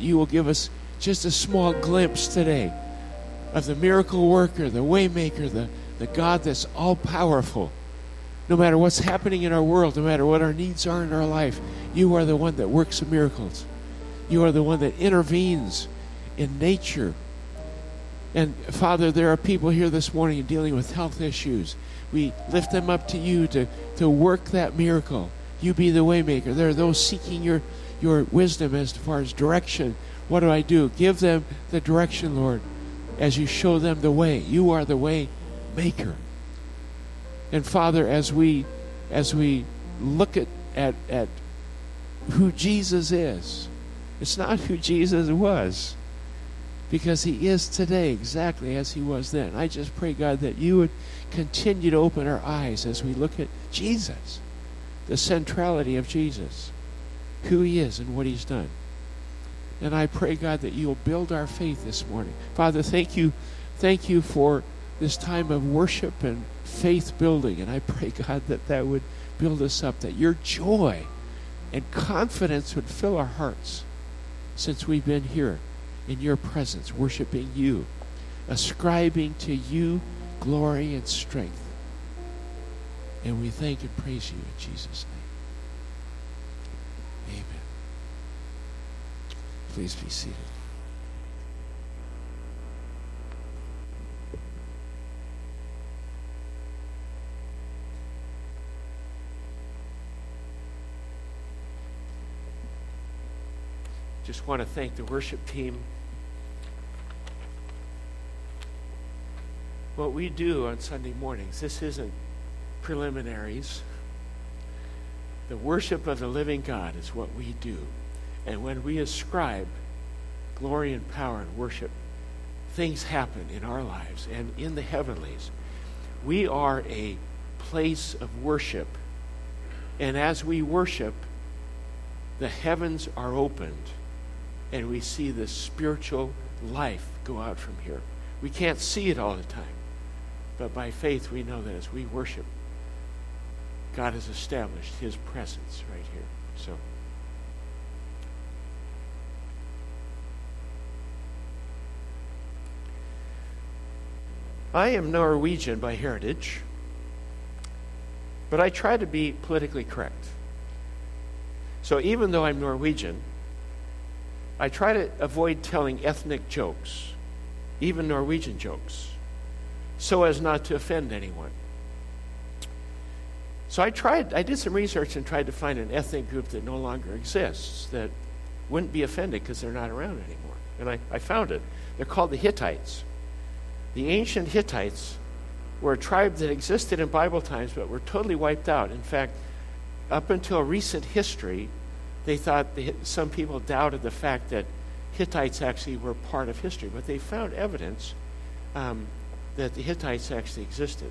You will give us just a small glimpse today of the miracle worker, the waymaker, the, the God that's all powerful. No matter what's happening in our world, no matter what our needs are in our life, you are the one that works the miracles. You are the one that intervenes in nature. And Father, there are people here this morning dealing with health issues. We lift them up to you to, to work that miracle. You be the waymaker. There are those seeking your, your wisdom as far as direction. What do I do? Give them the direction, Lord, as you show them the way. You are the way maker. And Father, as we as we look at, at, at who Jesus is, it's not who Jesus was. Because he is today exactly as he was then. I just pray, God, that you would continue to open our eyes as we look at Jesus, the centrality of Jesus, who he is and what he's done. And I pray, God, that you'll build our faith this morning. Father, thank you. Thank you for this time of worship and faith building. And I pray, God, that that would build us up, that your joy and confidence would fill our hearts since we've been here in your presence, worshiping you, ascribing to you glory and strength. And we thank and praise you in Jesus' name. Please be seated. Just want to thank the worship team. What we do on Sunday mornings, this isn't preliminaries. The worship of the living God is what we do. And when we ascribe glory and power and worship, things happen in our lives and in the heavenlies. We are a place of worship. And as we worship, the heavens are opened and we see the spiritual life go out from here. We can't see it all the time, but by faith we know that as we worship, God has established His presence right here. So. I am Norwegian by heritage, but I try to be politically correct. So even though I'm Norwegian, I try to avoid telling ethnic jokes, even Norwegian jokes, so as not to offend anyone. So I tried, I did some research and tried to find an ethnic group that no longer exists that wouldn't be offended because they're not around anymore. And I, I found it. They're called the Hittites. The ancient Hittites were a tribe that existed in Bible times but were totally wiped out. In fact, up until recent history, they thought some people doubted the fact that Hittites actually were part of history, but they found evidence um, that the Hittites actually existed.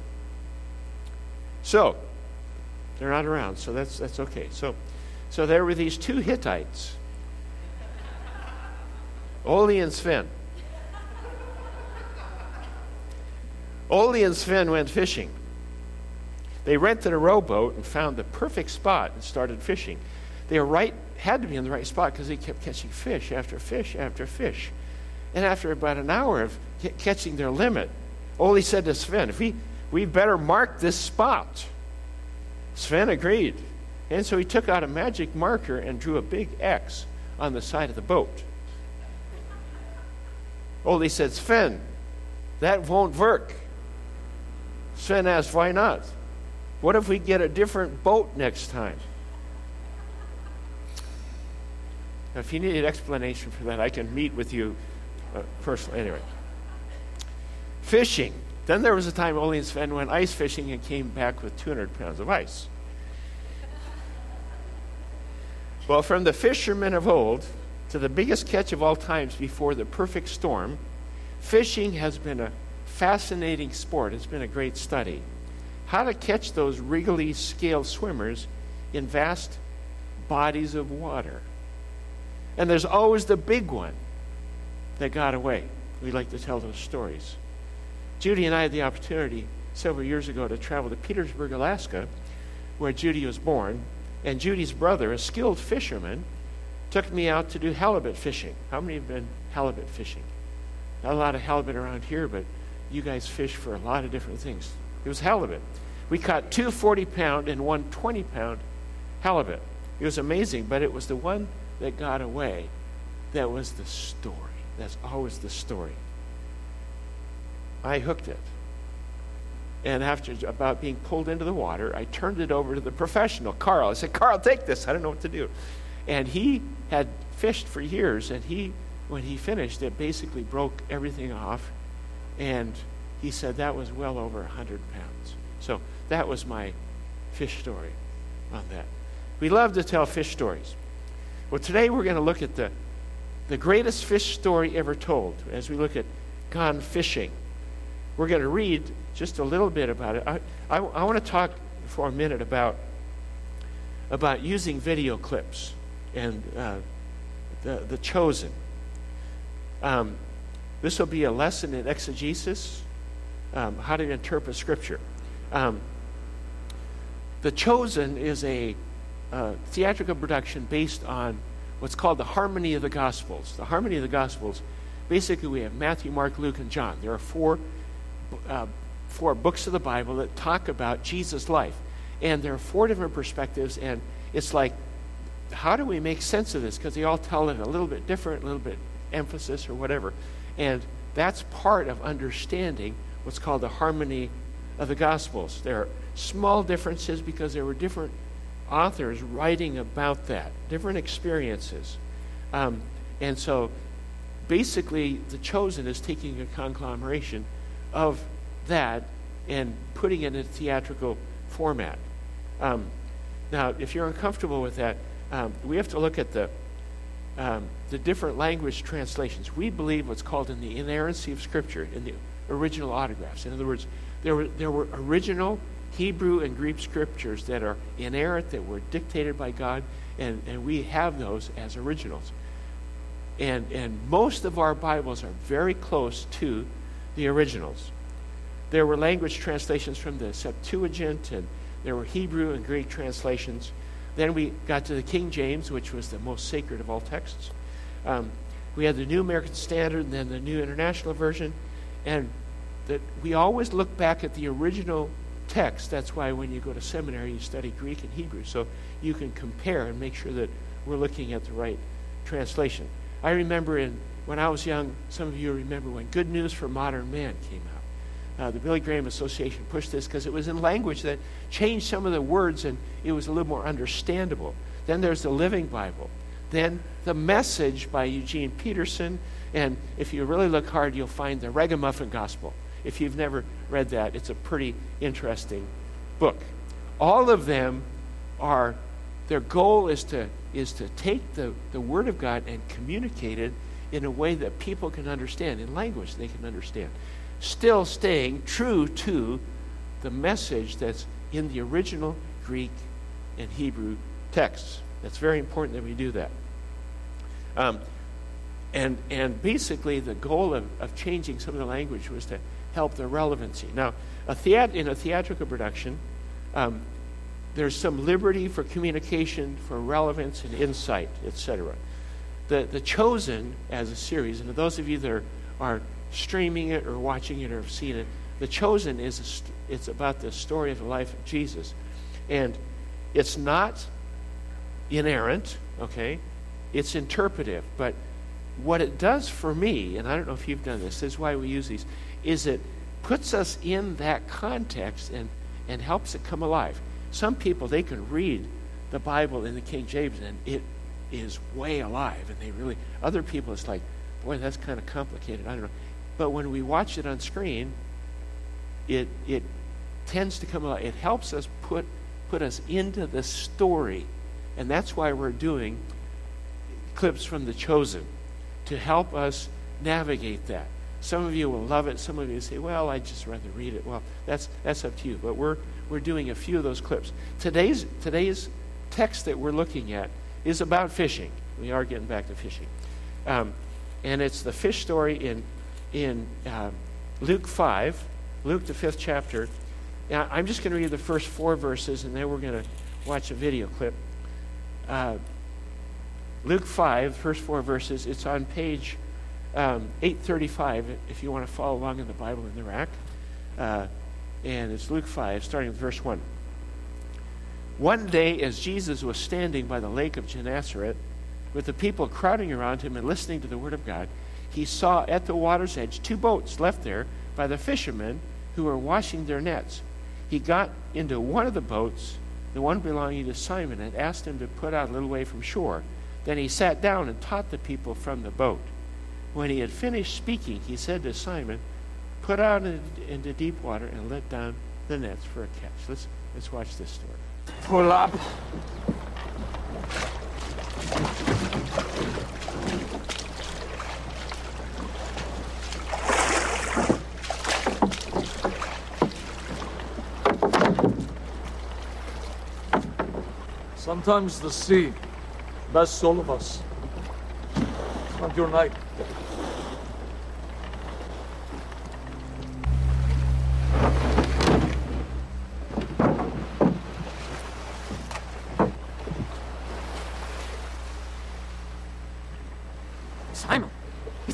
So they're not around, so that's that's okay. So so there were these two Hittites, Ole and Sven. Ole and Sven went fishing. They rented a rowboat and found the perfect spot and started fishing. They were right, had to be in the right spot because they kept catching fish after fish after fish. And after about an hour of catching their limit, Ole said to Sven, if we, we better mark this spot. Sven agreed. And so he took out a magic marker and drew a big X on the side of the boat. Ole said, Sven, that won't work. Sven asked, why not? What if we get a different boat next time? Now, if you need an explanation for that, I can meet with you uh, personally. Anyway, fishing. Then there was a time Ole and Sven went ice fishing and came back with 200 pounds of ice. Well, from the fishermen of old to the biggest catch of all times before the perfect storm, fishing has been a fascinating sport. It's been a great study. How to catch those regally scaled swimmers in vast bodies of water. And there's always the big one that got away. We like to tell those stories. Judy and I had the opportunity several years ago to travel to Petersburg, Alaska, where Judy was born. And Judy's brother, a skilled fisherman, took me out to do halibut fishing. How many have been halibut fishing? Not a lot of halibut around here, but you guys fish for a lot of different things. It was halibut. We caught two 40 pound and one 20 pound halibut. It was amazing, but it was the one that got away that was the story. That's always the story. I hooked it. And after about being pulled into the water, I turned it over to the professional, Carl. I said, Carl, take this. I don't know what to do. And he had fished for years, and he, when he finished, it basically broke everything off. And he said that was well over 100 pounds. So that was my fish story on that. We love to tell fish stories. Well, today we're going to look at the, the greatest fish story ever told as we look at gone fishing. We're going to read just a little bit about it. I, I, I want to talk for a minute about, about using video clips and uh, the, the chosen. Um, this will be a lesson in exegesis, um, how to interpret Scripture. Um, the Chosen is a theatrical production based on what's called the harmony of the Gospels. The harmony of the Gospels, basically, we have Matthew, Mark, Luke, and John. There are four, uh, four books of the Bible that talk about Jesus' life. And there are four different perspectives, and it's like, how do we make sense of this? Because they all tell it a little bit different, a little bit emphasis or whatever. And that's part of understanding what's called the harmony of the Gospels. There are small differences because there were different authors writing about that, different experiences. Um, and so basically, The Chosen is taking a conglomeration of that and putting it in a theatrical format. Um, now, if you're uncomfortable with that, um, we have to look at the, um, the different language translations. We believe what's called in the inerrancy of Scripture, in the original autographs. In other words, there were, there were original Hebrew and Greek scriptures that are inerrant, that were dictated by God, and, and we have those as originals. And, and most of our Bibles are very close to the originals. There were language translations from the Septuagint, and there were Hebrew and Greek translations. Then we got to the King James, which was the most sacred of all texts. Um, we had the New American Standard and then the New International Version. And that we always look back at the original text. That's why when you go to seminary, you study Greek and Hebrew. So you can compare and make sure that we're looking at the right translation. I remember in, when I was young, some of you remember when Good News for Modern Man came out. Uh, the Billy Graham Association pushed this because it was in language that changed some of the words and it was a little more understandable. Then there's the Living Bible. Then the Message by Eugene Peterson. And if you really look hard, you'll find the Ragamuffin Gospel. If you've never read that, it's a pretty interesting book. All of them are, their goal is to, is to take the, the Word of God and communicate it in a way that people can understand, in language they can understand. Still staying true to the message that's in the original Greek and Hebrew texts. That's very important that we do that. Um, and, and basically, the goal of, of changing some of the language was to help the relevancy. Now, a theat- in a theatrical production, um, there's some liberty for communication, for relevance and insight, etc. The, the Chosen as a series, and those of you that are, are streaming it or watching it or have seen it, The Chosen is st- it's about the story of the life of Jesus, and it's not inerrant, okay? It's interpretive, but what it does for me, and I don't know if you've done this, this is why we use these, is it puts us in that context and, and helps it come alive. Some people, they can read the Bible in the King James and it is way alive. And they really, other people, it's like, boy, that's kind of complicated. I don't know. But when we watch it on screen, it, it tends to come out, It helps us put, put us into the story. And that's why we're doing clips from The Chosen to help us navigate that. Some of you will love it. Some of you say, well, I'd just rather read it. Well, that's, that's up to you. But we're, we're doing a few of those clips. Today's, today's text that we're looking at is about fishing. We are getting back to fishing. Um, and it's the fish story in, in uh, Luke 5, Luke, the fifth chapter. Now, I'm just going to read the first four verses, and then we're going to watch a video clip. Uh, Luke 5, first four verses. It's on page um, 835 if you want to follow along in the Bible in the rack. Uh, and it's Luke 5, starting with verse 1. One day, as Jesus was standing by the lake of Gennesaret, with the people crowding around him and listening to the word of God, he saw at the water's edge two boats left there by the fishermen who were washing their nets. He got into one of the boats, the one belonging to Simon, and asked him to put out a little way from shore. Then he sat down and taught the people from the boat. When he had finished speaking, he said to Simon, Put out into deep water and let down the nets for a catch. Let's, let's watch this story. Pull up. Sometimes the sea bests all of us. Not your night.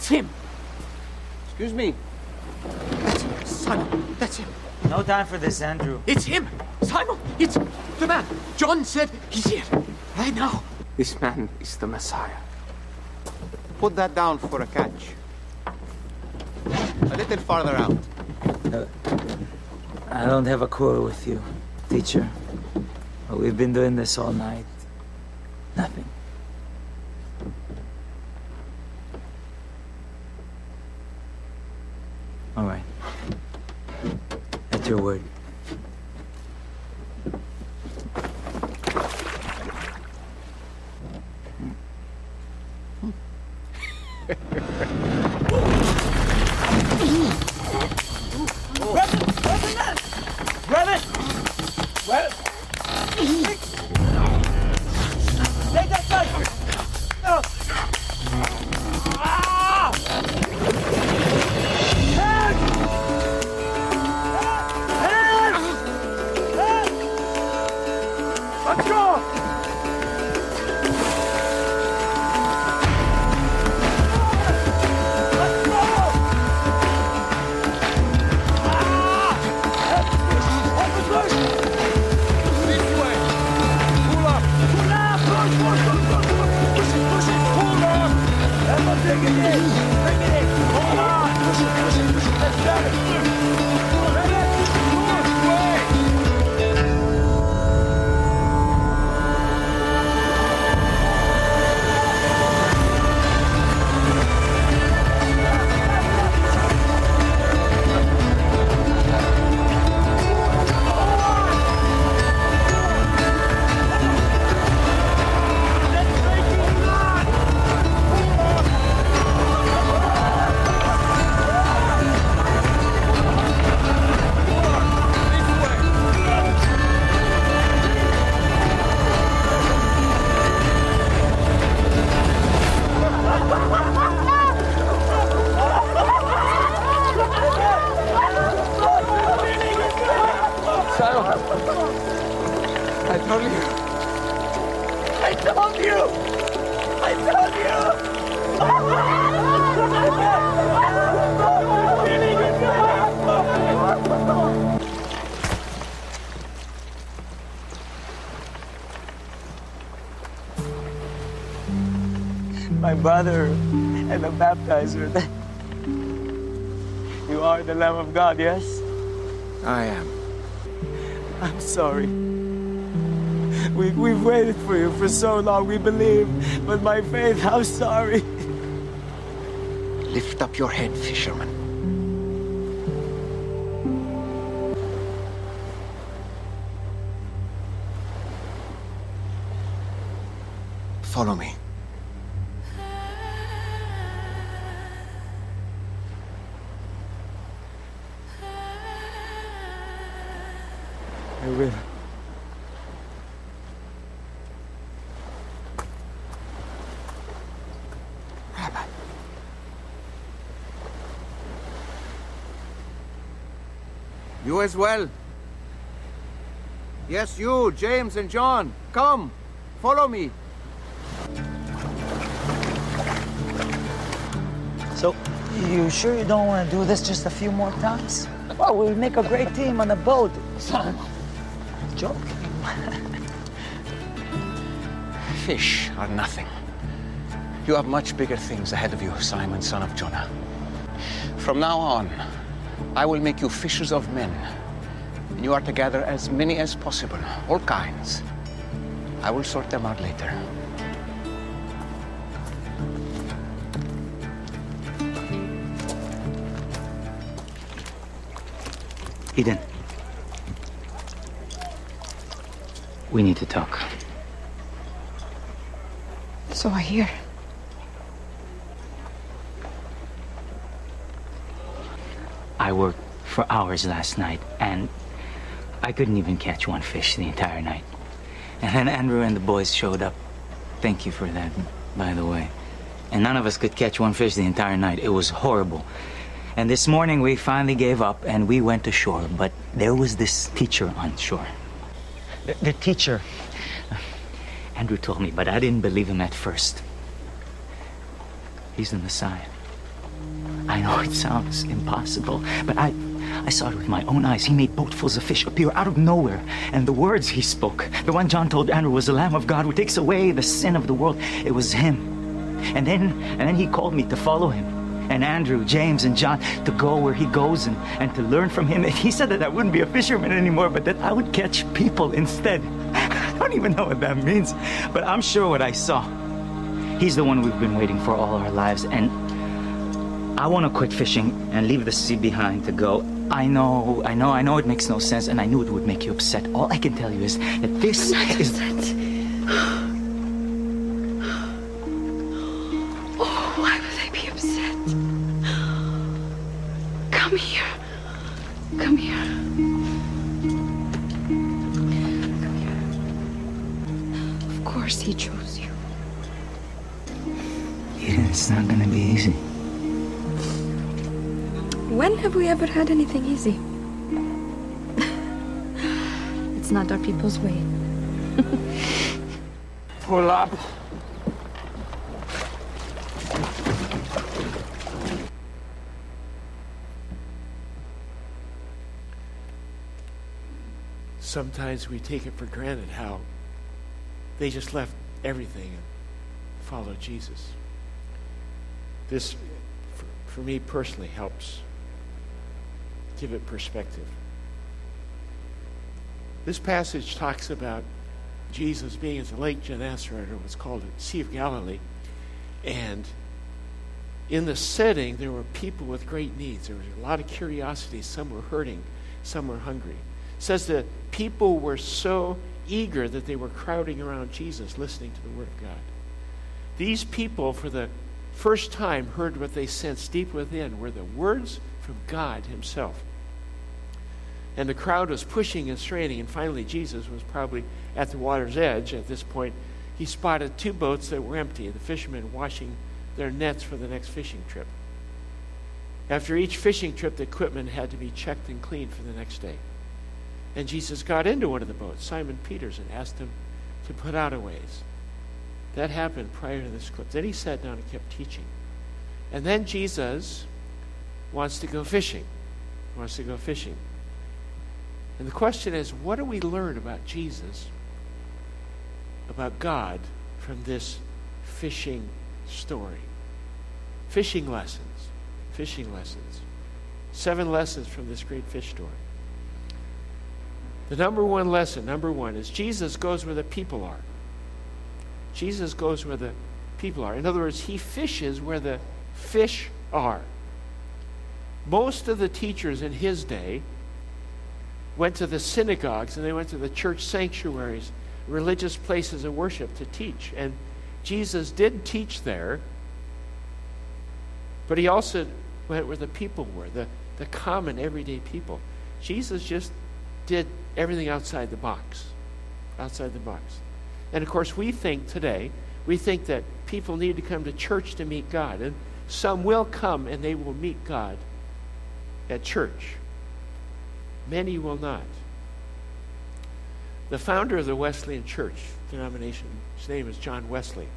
It's him. Excuse me. That's him. Simon, that's him. No time for this, Andrew. It's him. Simon, it's the man. John said he's here. Right now. This man is the Messiah. Put that down for a catch. A little farther out. Uh, I don't have a quarrel with you, teacher. But we've been doing this all night. Brother and the baptizer. You are the Lamb of God, yes? I am. I'm sorry. We, we've waited for you for so long, we believe. But my faith, I'm sorry. Lift up your head, fisherman. Follow me. as well. Yes, you, James and John, come, follow me. So, you sure you don't want to do this just a few more times? Well, we'll make a great team on the boat. Son, joking. Fish are nothing. You have much bigger things ahead of you, Simon, son of Jonah. From now on, I will make you fishers of men. And you are to gather as many as possible, all kinds. I will sort them out later. Eden. We need to talk. So I hear. I worked for hours last night, and I couldn't even catch one fish the entire night. And then Andrew and the boys showed up. Thank you for that, by the way. And none of us could catch one fish the entire night. It was horrible. And this morning we finally gave up and we went ashore, but there was this teacher on shore. The, the teacher. Andrew told me, but I didn't believe him at first. He's the Messiah. I know it sounds impossible, but I, I saw it with my own eyes. He made boatfuls of fish appear out of nowhere. And the words he spoke, the one John told Andrew was the Lamb of God who takes away the sin of the world, it was him. And then, and then he called me to follow him. And Andrew, James, and John to go where he goes and, and to learn from him. And he said that I wouldn't be a fisherman anymore, but that I would catch people instead. I don't even know what that means, but I'm sure what I saw. He's the one we've been waiting for all our lives, and I want to quit fishing and leave the sea behind to go. I know, I know, I know it makes no sense, and I knew it would make you upset. All I can tell you is that this is. upset. Ever anything easy? it's not our people's way. Pull up. Sometimes we take it for granted how they just left everything and followed Jesus. This, for, for me personally, helps give it perspective. This passage talks about Jesus being at the Lake Gennesaret, or what's called the Sea of Galilee, and in the setting, there were people with great needs. There was a lot of curiosity. Some were hurting, some were hungry. It says that people were so eager that they were crowding around Jesus, listening to the Word of God. These people, for the first time, heard what they sensed deep within were the words from God Himself. And the crowd was pushing and straining, and finally, Jesus was probably at the water's edge at this point. He spotted two boats that were empty, the fishermen washing their nets for the next fishing trip. After each fishing trip, the equipment had to be checked and cleaned for the next day. And Jesus got into one of the boats, Simon Peter's, and asked him to put out a ways. That happened prior to this clip. Then he sat down and kept teaching. And then Jesus wants to go fishing. Wants to go fishing. And the question is what do we learn about Jesus, about God, from this fishing story? Fishing lessons. Fishing lessons. Seven lessons from this great fish story. The number one lesson, number one, is Jesus goes where the people are. Jesus goes where the people are. In other words, he fishes where the fish are. Most of the teachers in his day went to the synagogues and they went to the church sanctuaries, religious places of worship to teach. And Jesus did teach there, but he also went where the people were, the, the common everyday people. Jesus just did everything outside the box. Outside the box. And of course, we think today, we think that people need to come to church to meet God. And some will come and they will meet God at church. Many will not. The founder of the Wesleyan Church denomination, his name is John Wesley,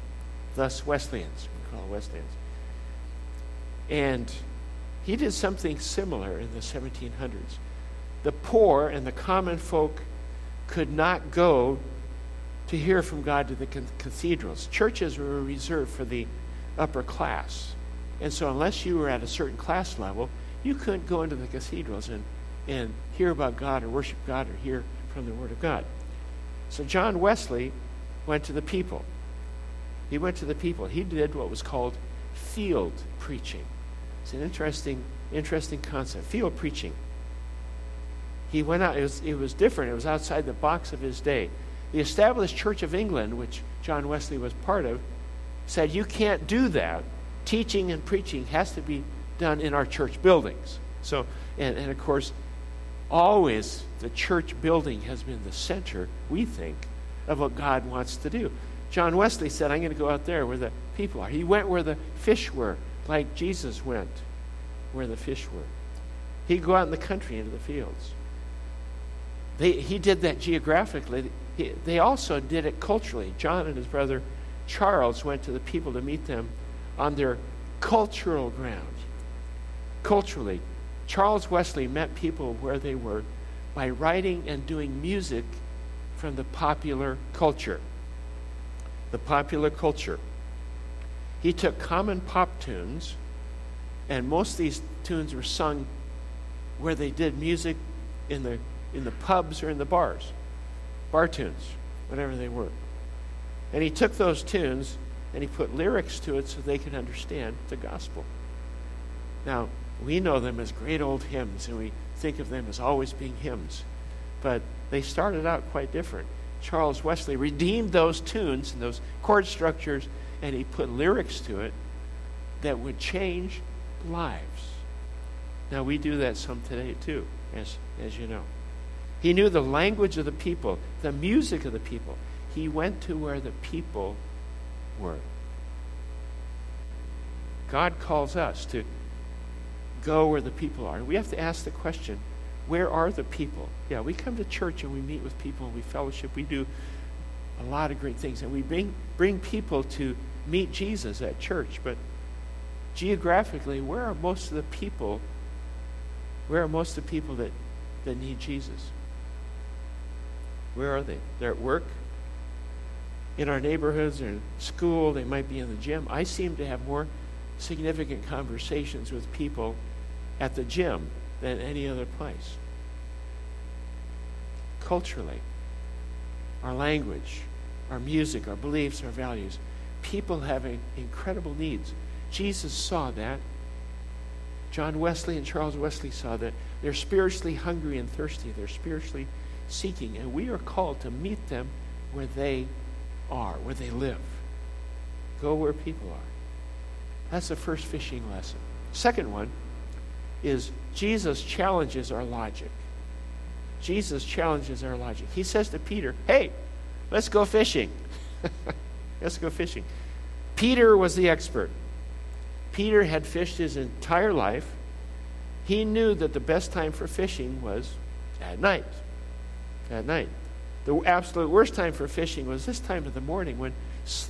thus Wesleyans, we call Wesleyans. And he did something similar in the 1700s. The poor and the common folk could not go to hear from God to the cathedrals. Churches were reserved for the upper class. And so, unless you were at a certain class level, you couldn't go into the cathedrals and, and hear about God or worship God or hear from the Word of God. So, John Wesley went to the people. He went to the people. He did what was called field preaching. It's an interesting, interesting concept. Field preaching. He went out, it was, it was different. It was outside the box of his day. The established Church of England, which John Wesley was part of, said you can't do that. Teaching and preaching has to be done in our church buildings. So, and, and of course, always the church building has been the center, we think, of what God wants to do. John Wesley said, I'm going to go out there where the people are. He went where the fish were, like Jesus went where the fish were. He'd go out in the country into the fields. They, he did that geographically. He, they also did it culturally. John and his brother Charles went to the people to meet them on their cultural ground. Culturally, Charles Wesley met people where they were by writing and doing music from the popular culture. The popular culture. He took common pop tunes, and most of these tunes were sung where they did music in the in the pubs or in the bars, bar tunes, whatever they were. And he took those tunes and he put lyrics to it so they could understand the gospel. Now, we know them as great old hymns and we think of them as always being hymns, but they started out quite different. Charles Wesley redeemed those tunes and those chord structures and he put lyrics to it that would change lives. Now, we do that some today too, as, as you know. He knew the language of the people, the music of the people. He went to where the people were. God calls us to go where the people are. We have to ask the question where are the people? Yeah, we come to church and we meet with people, and we fellowship, we do a lot of great things, and we bring, bring people to meet Jesus at church. But geographically, where are most of the people? Where are most of the people that, that need Jesus? Where are they? They're at work, in our neighborhoods, or in school, they might be in the gym. I seem to have more significant conversations with people at the gym than any other place. Culturally, our language, our music, our beliefs, our values, people having incredible needs. Jesus saw that. John Wesley and Charles Wesley saw that. They're spiritually hungry and thirsty. They're spiritually seeking, and we are called to meet them where they are, where they live. Go where people are. That's the first fishing lesson. Second one is Jesus challenges our logic. Jesus challenges our logic. He says to Peter, Hey, let's go fishing. let's go fishing. Peter was the expert. Peter had fished his entire life. He knew that the best time for fishing was at night at night. The absolute worst time for fishing was this time of the morning when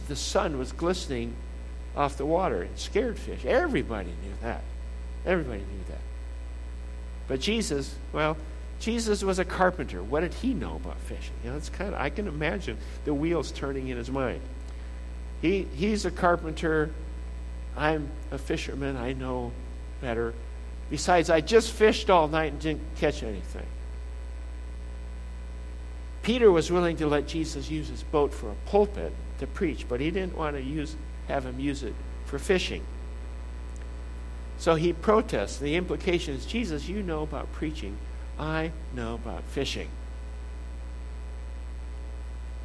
the sun was glistening off the water. It scared fish. Everybody knew that. Everybody knew that. But Jesus, well, Jesus was a carpenter. What did he know about fishing? You know, it's kind of I can imagine the wheels turning in his mind. He he's a carpenter. I'm a fisherman. I know better. Besides, I just fished all night and didn't catch anything. Peter was willing to let Jesus use his boat for a pulpit to preach, but he didn't want to use, have him use it for fishing. So he protests. The implication is Jesus, you know about preaching. I know about fishing.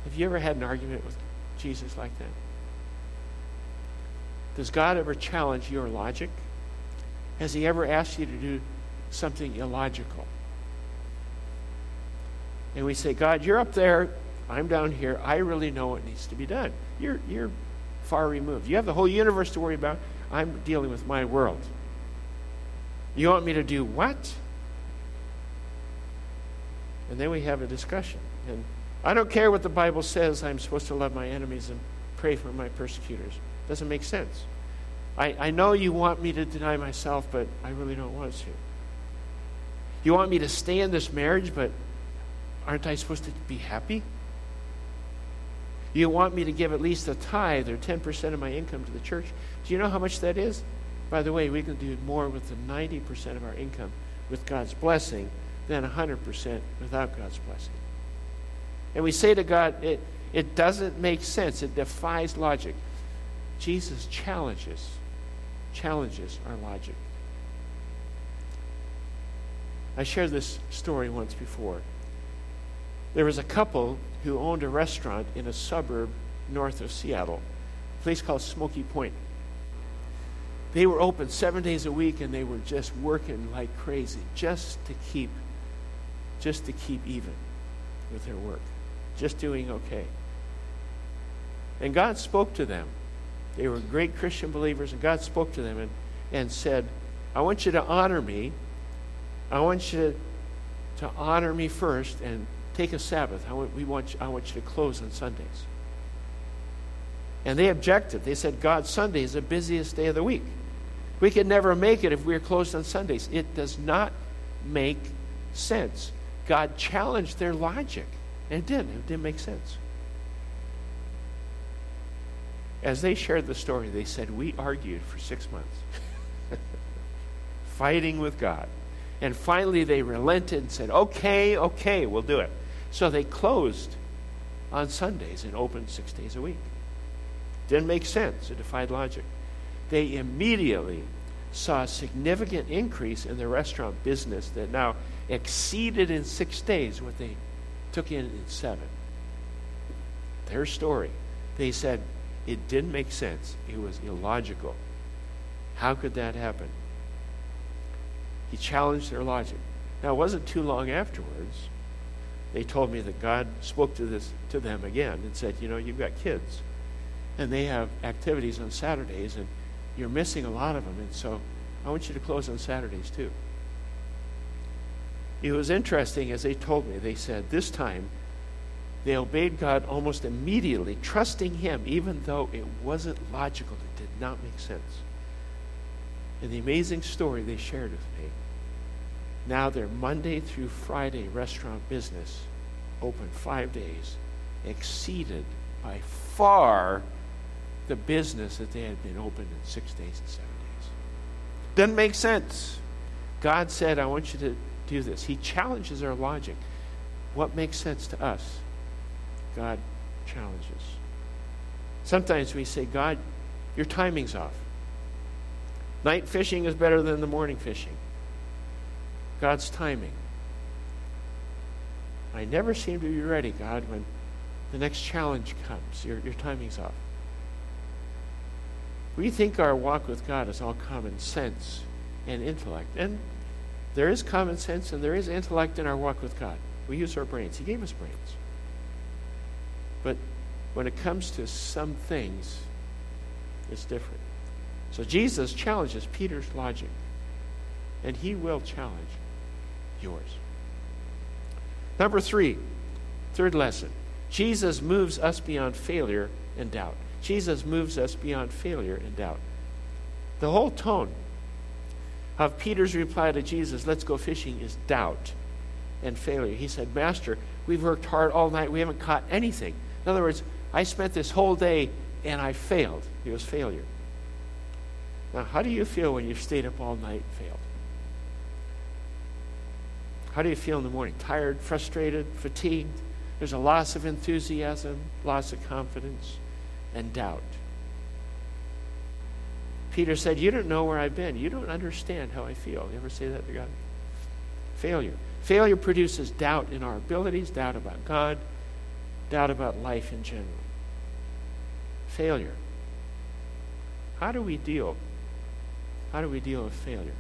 Have you ever had an argument with Jesus like that? Does God ever challenge your logic? Has he ever asked you to do something illogical? and we say, God, you're up there, I'm down here, I really know what needs to be done. You're, you're far removed. You have the whole universe to worry about. I'm dealing with my world. You want me to do what? And then we have a discussion. And I don't care what the Bible says, I'm supposed to love my enemies and pray for my persecutors. Doesn't make sense. I, I know you want me to deny myself, but I really don't want to. You want me to stay in this marriage, but aren't I supposed to be happy? You want me to give at least a tithe or 10% of my income to the church. Do you know how much that is? By the way, we can do more with the 90% of our income with God's blessing than 100% without God's blessing. And we say to God, it, it doesn't make sense. It defies logic. Jesus challenges, challenges our logic. I shared this story once before. There was a couple who owned a restaurant in a suburb north of Seattle, a place called Smoky Point. They were open seven days a week and they were just working like crazy just to keep just to keep even with their work, just doing okay. And God spoke to them. They were great Christian believers, and God spoke to them and, and said, I want you to honor me. I want you to to honor me first and take a Sabbath. I want, we want you, I want you to close on Sundays. And they objected. They said, God, Sunday is the busiest day of the week. We could never make it if we were closed on Sundays. It does not make sense. God challenged their logic, and it didn't. It didn't make sense. As they shared the story, they said, We argued for six months, fighting with God. And finally, they relented and said, Okay, okay, we'll do it. So they closed on Sundays and opened six days a week. Didn't make sense. It defied logic. They immediately saw a significant increase in the restaurant business that now exceeded in six days what they took in in seven. Their story. They said it didn't make sense, it was illogical. How could that happen? He challenged their logic. Now, it wasn't too long afterwards they told me that God spoke to this to them again and said, "You know, you've got kids, and they have activities on Saturdays, and you're missing a lot of them, and so I want you to close on Saturdays too." It was interesting as they told me. They said this time they obeyed God almost immediately, trusting Him, even though it wasn't logical. It did not make sense. And the amazing story they shared with me now their Monday through Friday restaurant business, open five days, exceeded by far the business that they had been open in six days and seven days. Doesn't make sense. God said, I want you to do this. He challenges our logic. What makes sense to us? God challenges. Sometimes we say, God, your timing's off. Night fishing is better than the morning fishing. God's timing. I never seem to be ready, God, when the next challenge comes. Your, your timing's off. We think our walk with God is all common sense and intellect. And there is common sense and there is intellect in our walk with God. We use our brains. He gave us brains. But when it comes to some things, it's different. So Jesus challenges Peter's logic, and he will challenge yours. Number three, third lesson Jesus moves us beyond failure and doubt. Jesus moves us beyond failure and doubt. The whole tone of Peter's reply to Jesus, let's go fishing, is doubt and failure. He said, Master, we've worked hard all night. We haven't caught anything. In other words, I spent this whole day and I failed. It was failure. Now, how do you feel when you've stayed up all night and failed? How do you feel in the morning? Tired, frustrated, fatigued? There's a loss of enthusiasm, loss of confidence, and doubt. Peter said, You don't know where I've been. You don't understand how I feel. You ever say that to God? Failure. Failure produces doubt in our abilities, doubt about God, doubt about life in general. Failure. How do we deal? How do we deal with failure?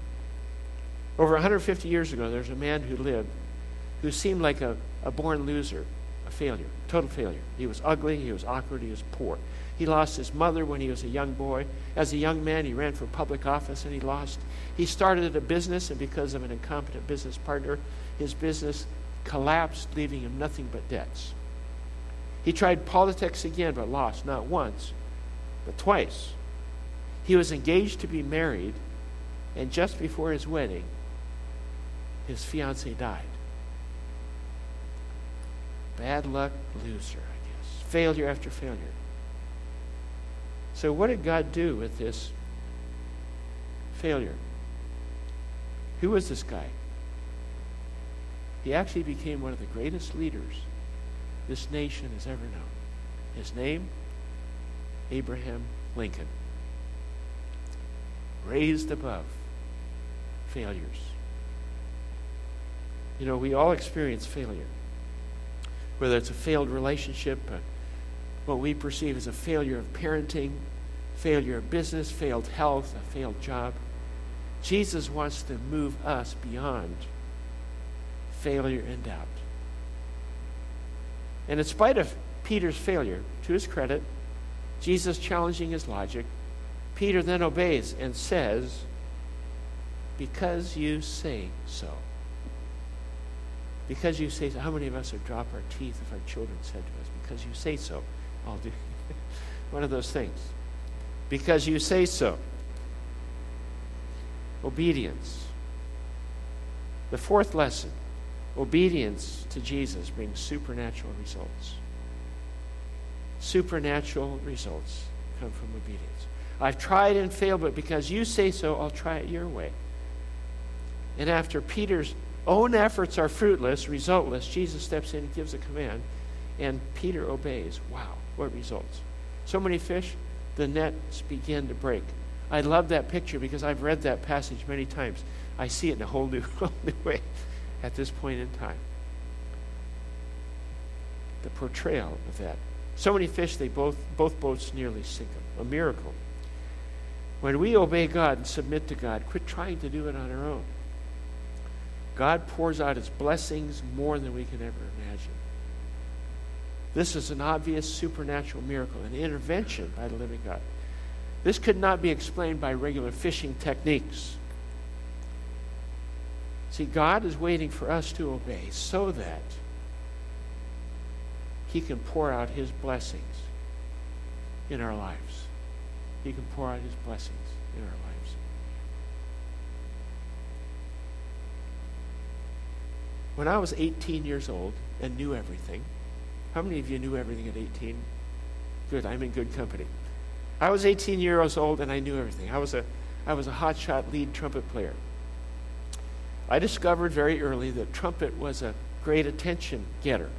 Over 150 years ago, there's a man who lived who seemed like a, a born loser, a failure, total failure. He was ugly, he was awkward, he was poor. He lost his mother when he was a young boy. As a young man, he ran for public office and he lost. He started a business, and because of an incompetent business partner, his business collapsed, leaving him nothing but debts. He tried politics again, but lost, not once, but twice. He was engaged to be married, and just before his wedding, his fiancee died. Bad luck loser, I guess. Failure after failure. So, what did God do with this failure? Who was this guy? He actually became one of the greatest leaders this nation has ever known. His name, Abraham Lincoln. Raised above failures. You know, we all experience failure. Whether it's a failed relationship, uh, what we perceive as a failure of parenting, failure of business, failed health, a failed job. Jesus wants to move us beyond failure and doubt. And in spite of Peter's failure, to his credit, Jesus challenging his logic, Peter then obeys and says, Because you say so. Because you say so. How many of us would drop our teeth if our children said to us, Because you say so, I'll do one of those things? Because you say so. Obedience. The fourth lesson obedience to Jesus brings supernatural results. Supernatural results come from obedience. I've tried and failed, but because you say so, I'll try it your way. And after Peter's own efforts are fruitless, resultless, Jesus steps in and gives a command, and Peter obeys. Wow, what results? So many fish, the nets begin to break. I love that picture because I've read that passage many times. I see it in a whole new, whole new way at this point in time. The portrayal of that. So many fish, they both, both boats nearly sink them. A miracle. When we obey God and submit to God, quit trying to do it on our own. God pours out his blessings more than we can ever imagine. This is an obvious supernatural miracle, an intervention by the living God. This could not be explained by regular fishing techniques. See, God is waiting for us to obey so that He can pour out His blessings in our lives. He can pour out His blessings in our lives. When I was 18 years old and knew everything, how many of you knew everything at 18? Good, I'm in good company. I was 18 years old and I knew everything. I was a, I was a hotshot lead trumpet player. I discovered very early that trumpet was a great attention getter.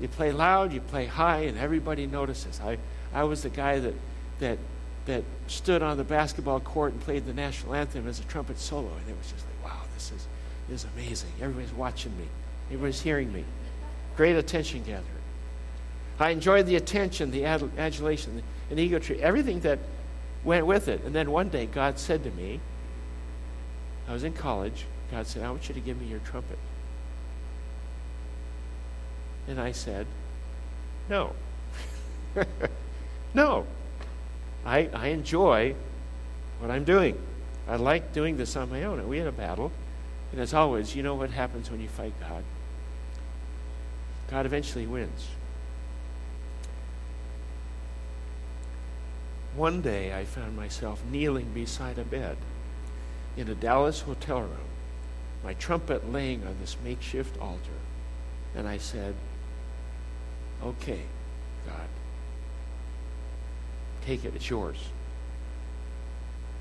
You play loud, you play high, and everybody notices. I, I was the guy that, that, that stood on the basketball court and played the national anthem as a trumpet solo, and it was just like, wow, this is, this is amazing. Everybody's watching me, everybody's hearing me. Great attention gatherer. I enjoyed the attention, the adulation, and ego tree, everything that went with it. And then one day, God said to me, I was in college. God said, I want you to give me your trumpet. And I said, No. no. I, I enjoy what I'm doing. I like doing this on my own. And we had a battle. And as always, you know what happens when you fight God? God eventually wins. One day I found myself kneeling beside a bed in a Dallas hotel room, my trumpet laying on this makeshift altar. And I said, Okay, God, take it, it's yours.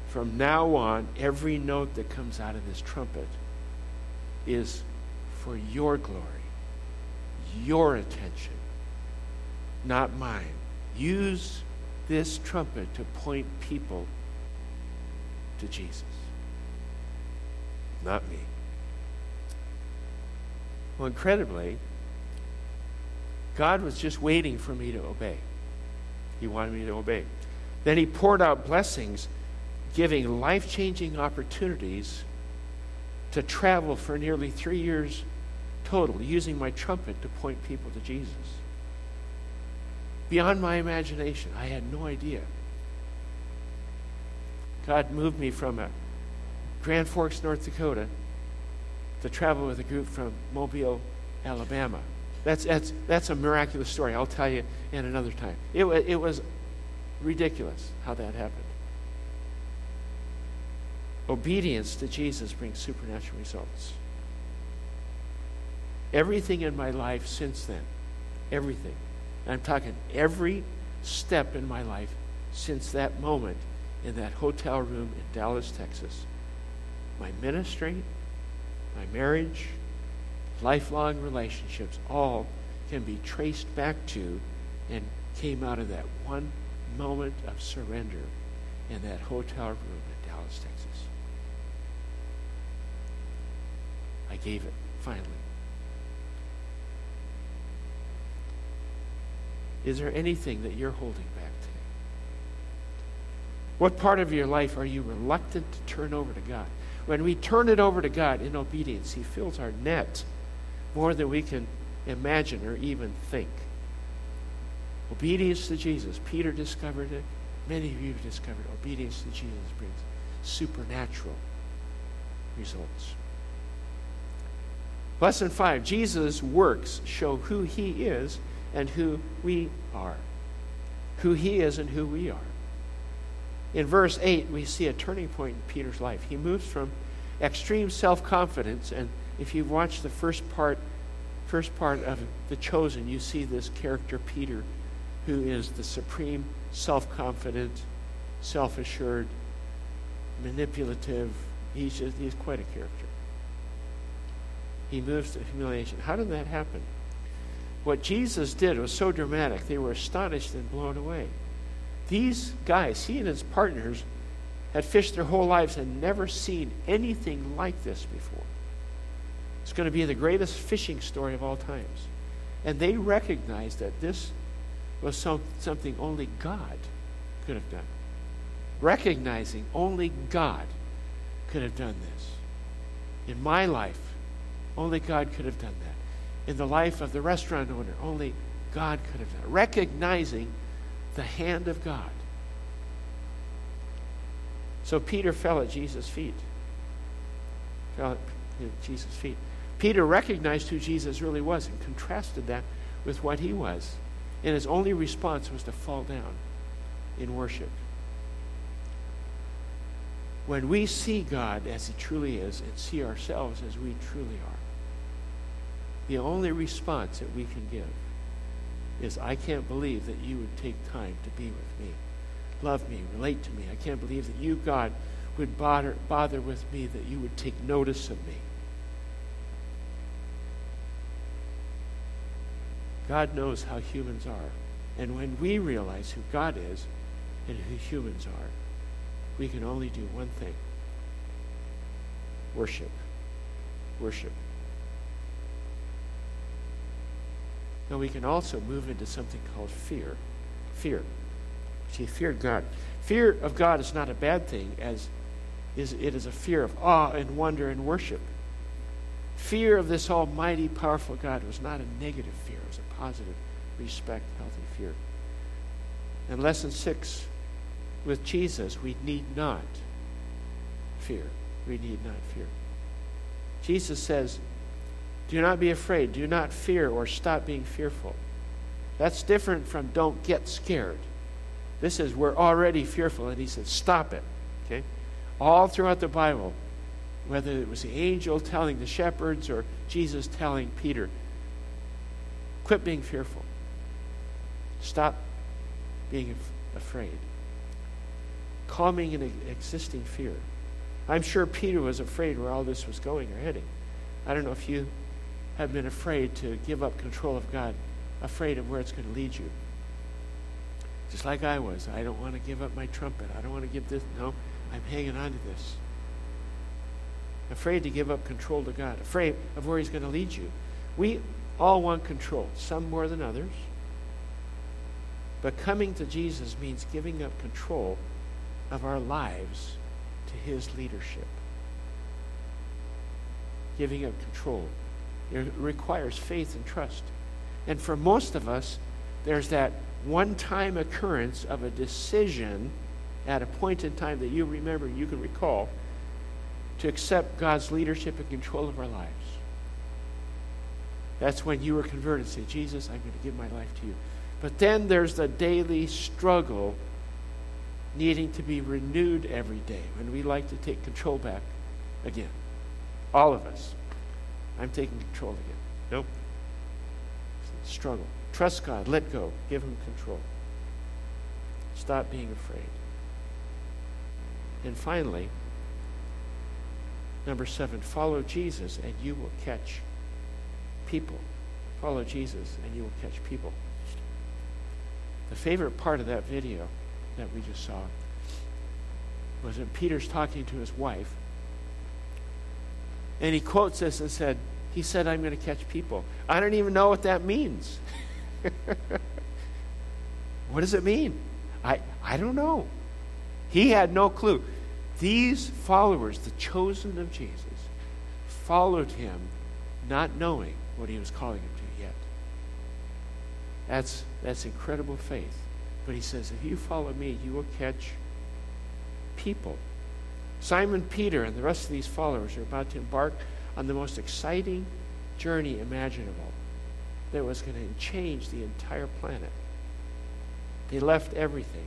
From now on, every note that comes out of this trumpet is for your glory, your attention, not mine. Use this trumpet to point people to Jesus, not me. Well, incredibly, God was just waiting for me to obey. He wanted me to obey. Then He poured out blessings, giving life changing opportunities to travel for nearly three years total, using my trumpet to point people to Jesus beyond my imagination. I had no idea. God moved me from a Grand Forks, North Dakota, to travel with a group from Mobile, Alabama. That's, that's, that's a miraculous story. I'll tell you in another time. It, it was ridiculous how that happened. Obedience to Jesus brings supernatural results. Everything in my life since then, everything, I'm talking every step in my life since that moment in that hotel room in Dallas, Texas, my ministry, my marriage, lifelong relationships, all can be traced back to and came out of that one moment of surrender in that hotel room in Dallas, Texas. I gave it, finally. Is there anything that you're holding back today? What part of your life are you reluctant to turn over to God? When we turn it over to God in obedience, He fills our net more than we can imagine or even think. Obedience to Jesus. Peter discovered it. Many of you have discovered obedience to Jesus brings supernatural results. Lesson five Jesus' works show who he is and who we are. Who he is and who we are. In verse 8, we see a turning point in Peter's life. He moves from extreme self confidence, and if you've watched the first part, first part of The Chosen, you see this character, Peter, who is the supreme self confident, self assured, manipulative. He's, just, he's quite a character. He moves to humiliation. How did that happen? What Jesus did was so dramatic, they were astonished and blown away. These guys, he and his partners, had fished their whole lives and never seen anything like this before. It's going to be the greatest fishing story of all times. And they recognized that this was some, something only God could have done. Recognizing only God could have done this. In my life, only God could have done that. In the life of the restaurant owner, only God could have done. Recognizing the hand of God. So Peter fell at Jesus' feet. Fell at Jesus' feet. Peter recognized who Jesus really was and contrasted that with what he was. And his only response was to fall down in worship. When we see God as he truly is and see ourselves as we truly are, the only response that we can give is I can't believe that you would take time to be with me, love me, relate to me. I can't believe that you, God, would bother, bother with me, that you would take notice of me. God knows how humans are. And when we realize who God is and who humans are, we can only do one thing worship. Worship. Now, we can also move into something called fear. Fear. See, fear God. Fear of God is not a bad thing, as is, it is a fear of awe and wonder and worship. Fear of this almighty, powerful God was not a negative fear, it was a positive, respect, healthy fear. And lesson six with Jesus, we need not fear. We need not fear. Jesus says, Do not be afraid. Do not fear or stop being fearful. That's different from don't get scared. This is we're already fearful, and he says, Stop it. Okay? All throughout the Bible, whether it was the angel telling the shepherds or Jesus telling Peter, quit being fearful. Stop being afraid. Calming an existing fear. I'm sure Peter was afraid where all this was going or heading. I don't know if you have been afraid to give up control of God, afraid of where it's going to lead you. Just like I was. I don't want to give up my trumpet. I don't want to give this. No, I'm hanging on to this afraid to give up control to God, afraid of where He's going to lead you. We all want control, some more than others. But coming to Jesus means giving up control of our lives to His leadership. Giving up control. It requires faith and trust. And for most of us, there's that one time occurrence of a decision at a point in time that you remember, you can recall, to accept God's leadership and control of our lives. That's when you were converted. Say, Jesus, I'm going to give my life to you. But then there's the daily struggle needing to be renewed every day when we like to take control back again. All of us. I'm taking control again. Nope. Struggle. Trust God. Let go. Give Him control. Stop being afraid. And finally, number seven, follow Jesus and you will catch people. Follow Jesus and you will catch people. The favorite part of that video that we just saw was when Peter's talking to his wife. And he quotes this and said, He said, I'm going to catch people. I don't even know what that means. what does it mean? I, I don't know. He had no clue. These followers, the chosen of Jesus, followed him not knowing what he was calling them to yet. That's, that's incredible faith. But he says, if you follow me, you will catch people. Simon Peter and the rest of these followers are about to embark on the most exciting journey imaginable that was going to change the entire planet. They left everything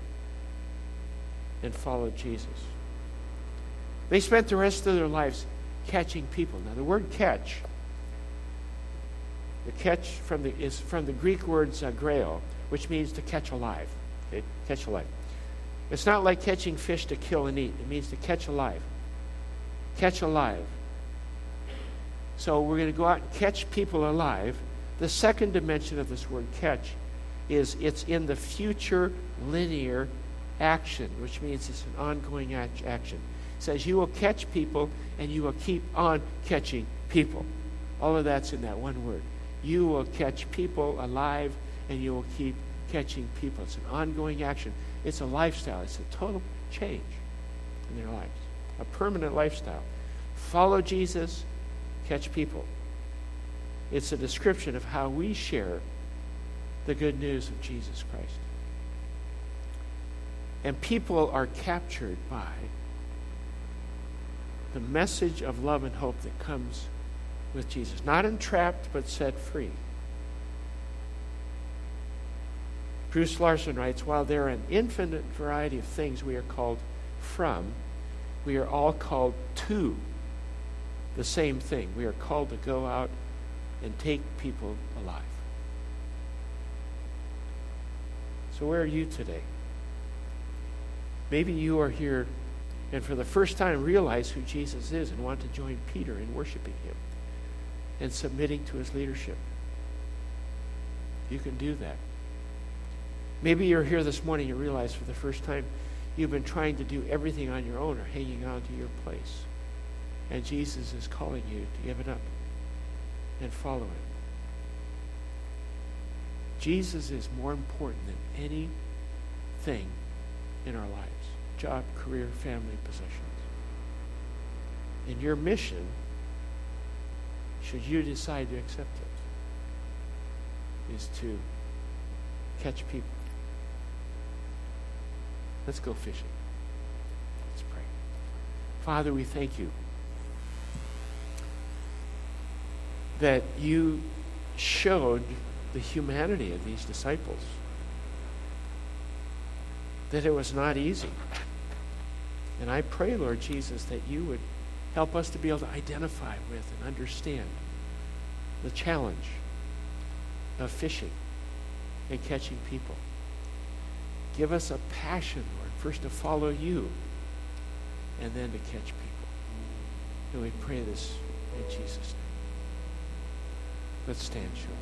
and followed Jesus. They spent the rest of their lives catching people. Now, the word catch, the catch from the, is from the Greek word zogreo, uh, which means to catch alive. Okay? Catch alive. It's not like catching fish to kill and eat, it means to catch alive. Catch alive. So we're going to go out and catch people alive. The second dimension of this word catch is it's in the future linear action, which means it's an ongoing action. It says you will catch people and you will keep on catching people. All of that's in that one word. You will catch people alive and you will keep catching people. It's an ongoing action. It's a lifestyle. It's a total change in their lives, a permanent lifestyle. Follow Jesus, catch people. It's a description of how we share the good news of Jesus Christ. And people are captured by the message of love and hope that comes with Jesus. Not entrapped, but set free. Bruce Larson writes While there are an infinite variety of things we are called from, we are all called to the same thing. We are called to go out and take people alive. So, where are you today? Maybe you are here and for the first time realize who Jesus is and want to join Peter in worshiping him and submitting to his leadership. You can do that. Maybe you're here this morning, you realize for the first time you've been trying to do everything on your own or hanging on to your place. And Jesus is calling you to give it up and follow him. Jesus is more important than anything in our lives job, career, family, possessions. And your mission, should you decide to accept it, is to catch people. Let's go fishing. Let's pray. Father, we thank you that you showed the humanity of these disciples, that it was not easy. And I pray, Lord Jesus, that you would help us to be able to identify with and understand the challenge of fishing and catching people. Give us a passion, Lord, first to follow you and then to catch people. And we pray this in Jesus' name. Let's stand, shall